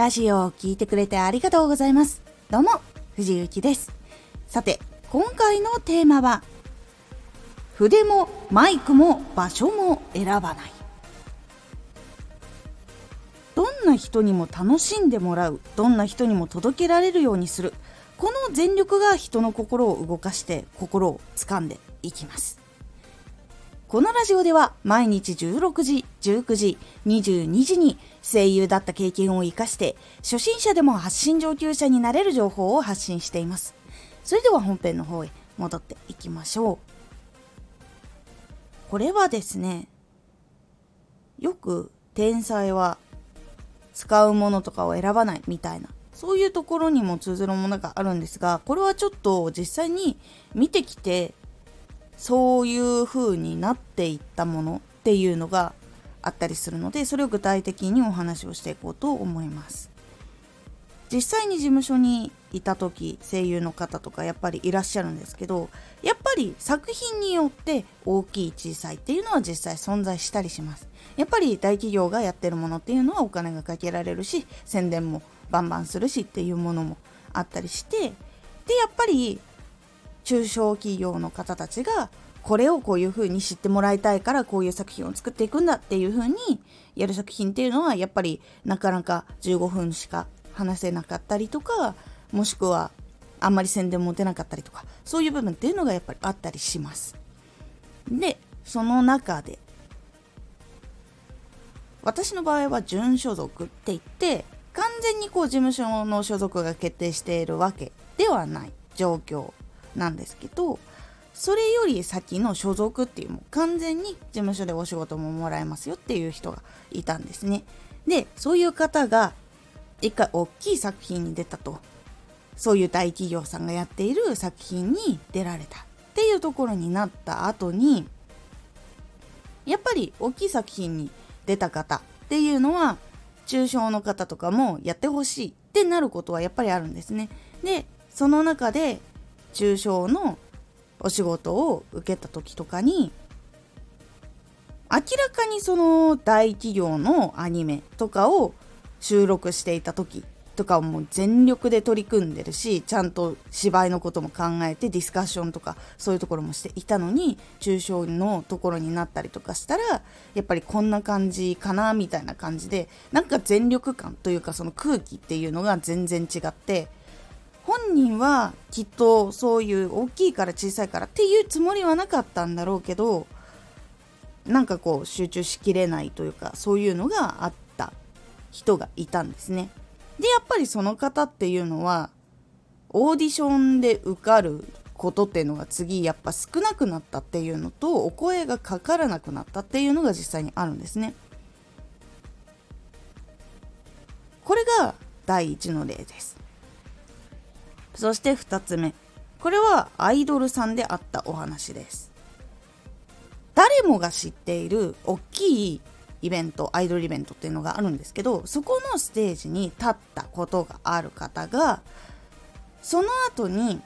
ラジオを聴いてくれてありがとうございます。どうも、藤幸です。さて、今回のテーマは、筆もマイクも場所も選ばない。どんな人にも楽しんでもらう、どんな人にも届けられるようにする、この全力が人の心を動かして心を掴んでいきます。このラジオでは毎日16時、19時、22時に声優だった経験を活かして初心者でも発信上級者になれる情報を発信しています。それでは本編の方へ戻っていきましょう。これはですね、よく天才は使うものとかを選ばないみたいなそういうところにも通ずるものがあるんですがこれはちょっと実際に見てきてそういう風になっていったものっていうのがあったりするのでそれを具体的にお話をしていこうと思います。実際に事務所にいた時声優の方とかやっぱりいらっしゃるんですけどやっぱり作品によって大きい小さいっていうのは実際存在したりします。やっぱり大企業がやってるものっていうのはお金がかけられるし宣伝もバンバンするしっていうものもあったりしてでやっぱり中小企業の方たちがこれをこういう風に知ってもらいたいからこういう作品を作っていくんだっていう風にやる作品っていうのはやっぱりなかなか15分しか話せなかったりとかもしくはあんまり宣伝も出なかったりとかそういう部分っていうのがやっぱりあったりします。でその中で私の場合は準所属って言って完全にこう事務所の所属が決定しているわけではない状況。なんですけどそれより先の所属っていうもう完全に事務所でお仕事ももらえますよっていう人がいたんですね。でそういう方が一回大きい作品に出たと。そういう大企業さんがやっている作品に出られたっていうところになった後にやっぱり大きい作品に出た方っていうのは中小の方とかもやってほしいってなることはやっぱりあるんですね。でその中で中小のお仕事を受けた時とかに明らかにその大企業のアニメとかを収録していた時とかもう全力で取り組んでるしちゃんと芝居のことも考えてディスカッションとかそういうところもしていたのに抽象のところになったりとかしたらやっぱりこんな感じかなみたいな感じでなんか全力感というかその空気っていうのが全然違って本人はきっとそういう大きいから小さいからっていうつもりはなかったんだろうけどなんかこう集中しきれないというかそういうのがあった人がいたんですね。でやっぱりその方っていうのはオーディションで受かることっていうのが次やっぱ少なくなったっていうのとお声がかからなくなったっていうのが実際にあるんですね。これが第1の例です。そして2つ目。これはアイドルさんであったお話です。誰もが知っている大きいイベントアイドルイベントっていうのがあるんですけどそこのステージに立ったことがある方がその後に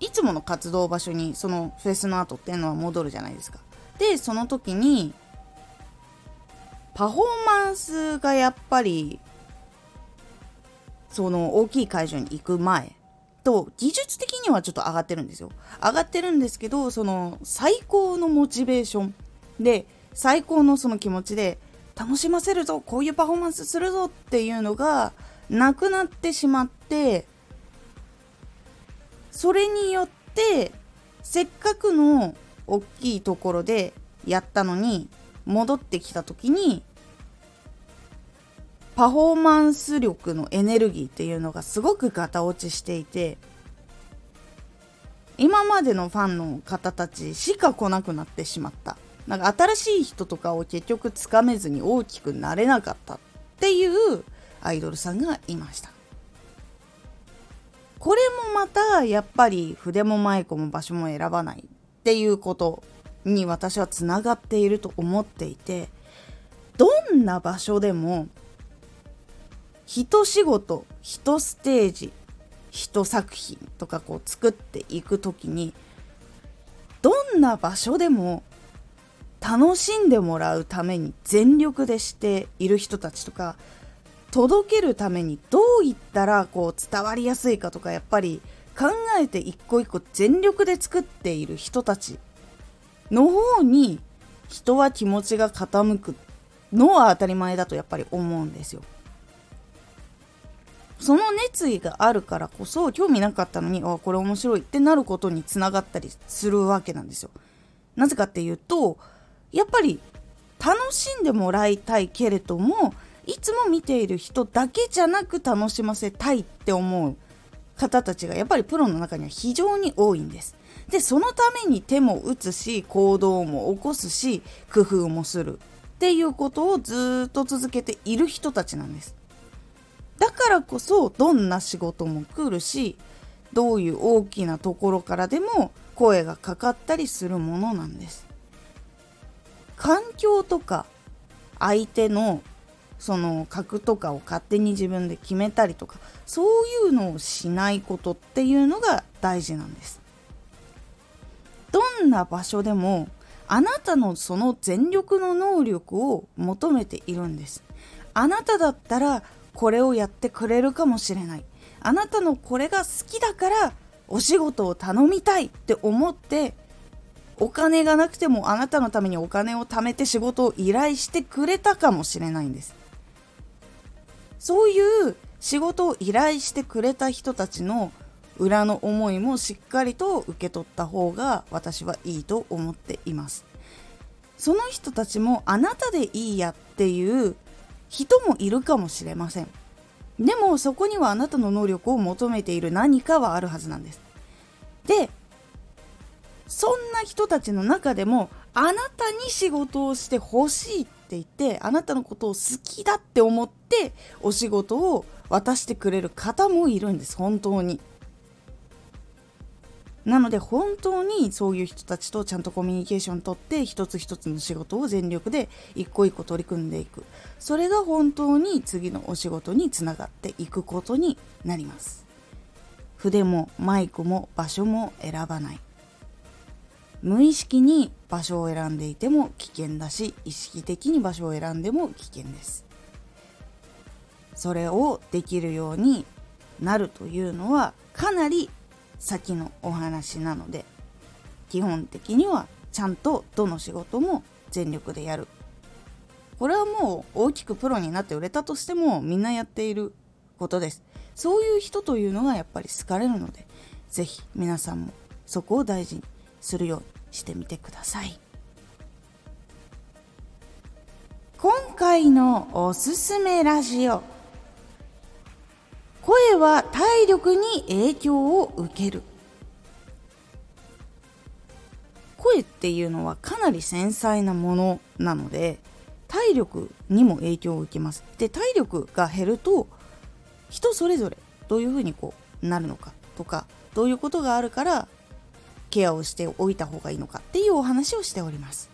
いつもの活動場所にそのフェスの後っていうのは戻るじゃないですか。でその時にパフォーマンスがやっぱりその大きい会場に行く前と技術的にはちょっと上がってるんですよ。上がってるんですけどその最高のモチベーションで最高のその気持ちで楽しませるぞこういうパフォーマンスするぞっていうのがなくなってしまってそれによってせっかくの大きいところでやったのに戻ってきた時にパフォーマンス力のエネルギーっていうのがすごくガタ落ちしていて今までのファンの方たちしか来なくなってしまった。なんか新しい人とかを結局つかめずに大きくなれなかったっていうアイドルさんがいました。これもまたやっぱり筆もマイクも場所も選ばないっていうことに私はつながっていると思っていてどんな場所でも一仕事一ステージ一作品とかこう作っていく時にどんな場所でも楽しんでもらうために全力でしている人たちとか届けるためにどう言ったらこう伝わりやすいかとかやっぱり考えて一個一個全力で作っている人たちの方に人は気持ちが傾くのは当たり前だとやっぱり思うんですよ。その熱意があるからこそ興味なかったのにあこれ面白いってなることにつながったりするわけなんですよ。なぜかっていうとやっぱり楽しんでもらいたいけれどもいつも見ている人だけじゃなく楽しませたいって思う方たちがやっぱりプロの中には非常に多いんです。でそのために手も打つし行動も起こすし工夫もするっていうことをずっと続けている人たちなんです。だからこそどんな仕事も来るしどういう大きなところからでも声がかかったりするものなんです。環境とか相手のその格とかを勝手に自分で決めたりとかそういうのをしないことっていうのが大事なんですどんな場所でもあなたのその全力の能力を求めているんですあなただったらこれをやってくれるかもしれない。あなたのこれが好きだからお仕事を頼みたいって思ってお金がなくてもあなたのためにお金を貯めて仕事を依頼してくれたかもしれないんです。そういう仕事を依頼してくれた人たちの裏の思いもしっかりと受け取った方が私はいいと思っています。その人たちもあなたでいいやっていう人もいるかもしれません。でもそこにはあなたの能力を求めている何かはあるはずなんです。でそんな人たちの中でもあなたに仕事をしてほしいって言ってあなたのことを好きだって思ってお仕事を渡してくれる方もいるんです。本当に。なので本当にそういう人たちとちゃんとコミュニケーションとって一つ一つの仕事を全力で一個一個取り組んでいく。それが本当に次のお仕事につながっていくことになります。筆もマイクも場所も選ばない。無意識に場所を選んでいても危険だし意識的に場所を選んでも危険です。それをできるようになるというのはかなり先のお話なので基本的にはちゃんとどの仕事も全力でやる。これはもう大きくプロになって売れたとしてもみんなやっていることです。そういう人というのがやっぱり好かれるので是非皆さんもそこを大事にするようにしてみてください。今回のおすすめラジオ。声は体力に影響を受ける。声っていうのはかなり繊細なものなので体力にも影響を受けます。で体力が減ると人それぞれどういうふうにこうなるのかとかどういうことがあるからケアをしておいた方がいいのかっていうお話をしております。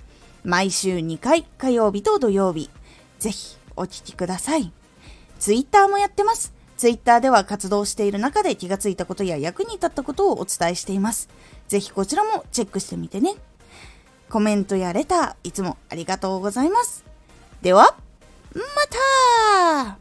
毎週2回火曜日と土曜日。ぜひお聴きください。ツイッターもやってます。ツイッターでは活動している中で気がついたことや役に立ったことをお伝えしています。ぜひこちらもチェックしてみてね。コメントやレター、いつもありがとうございます。では、また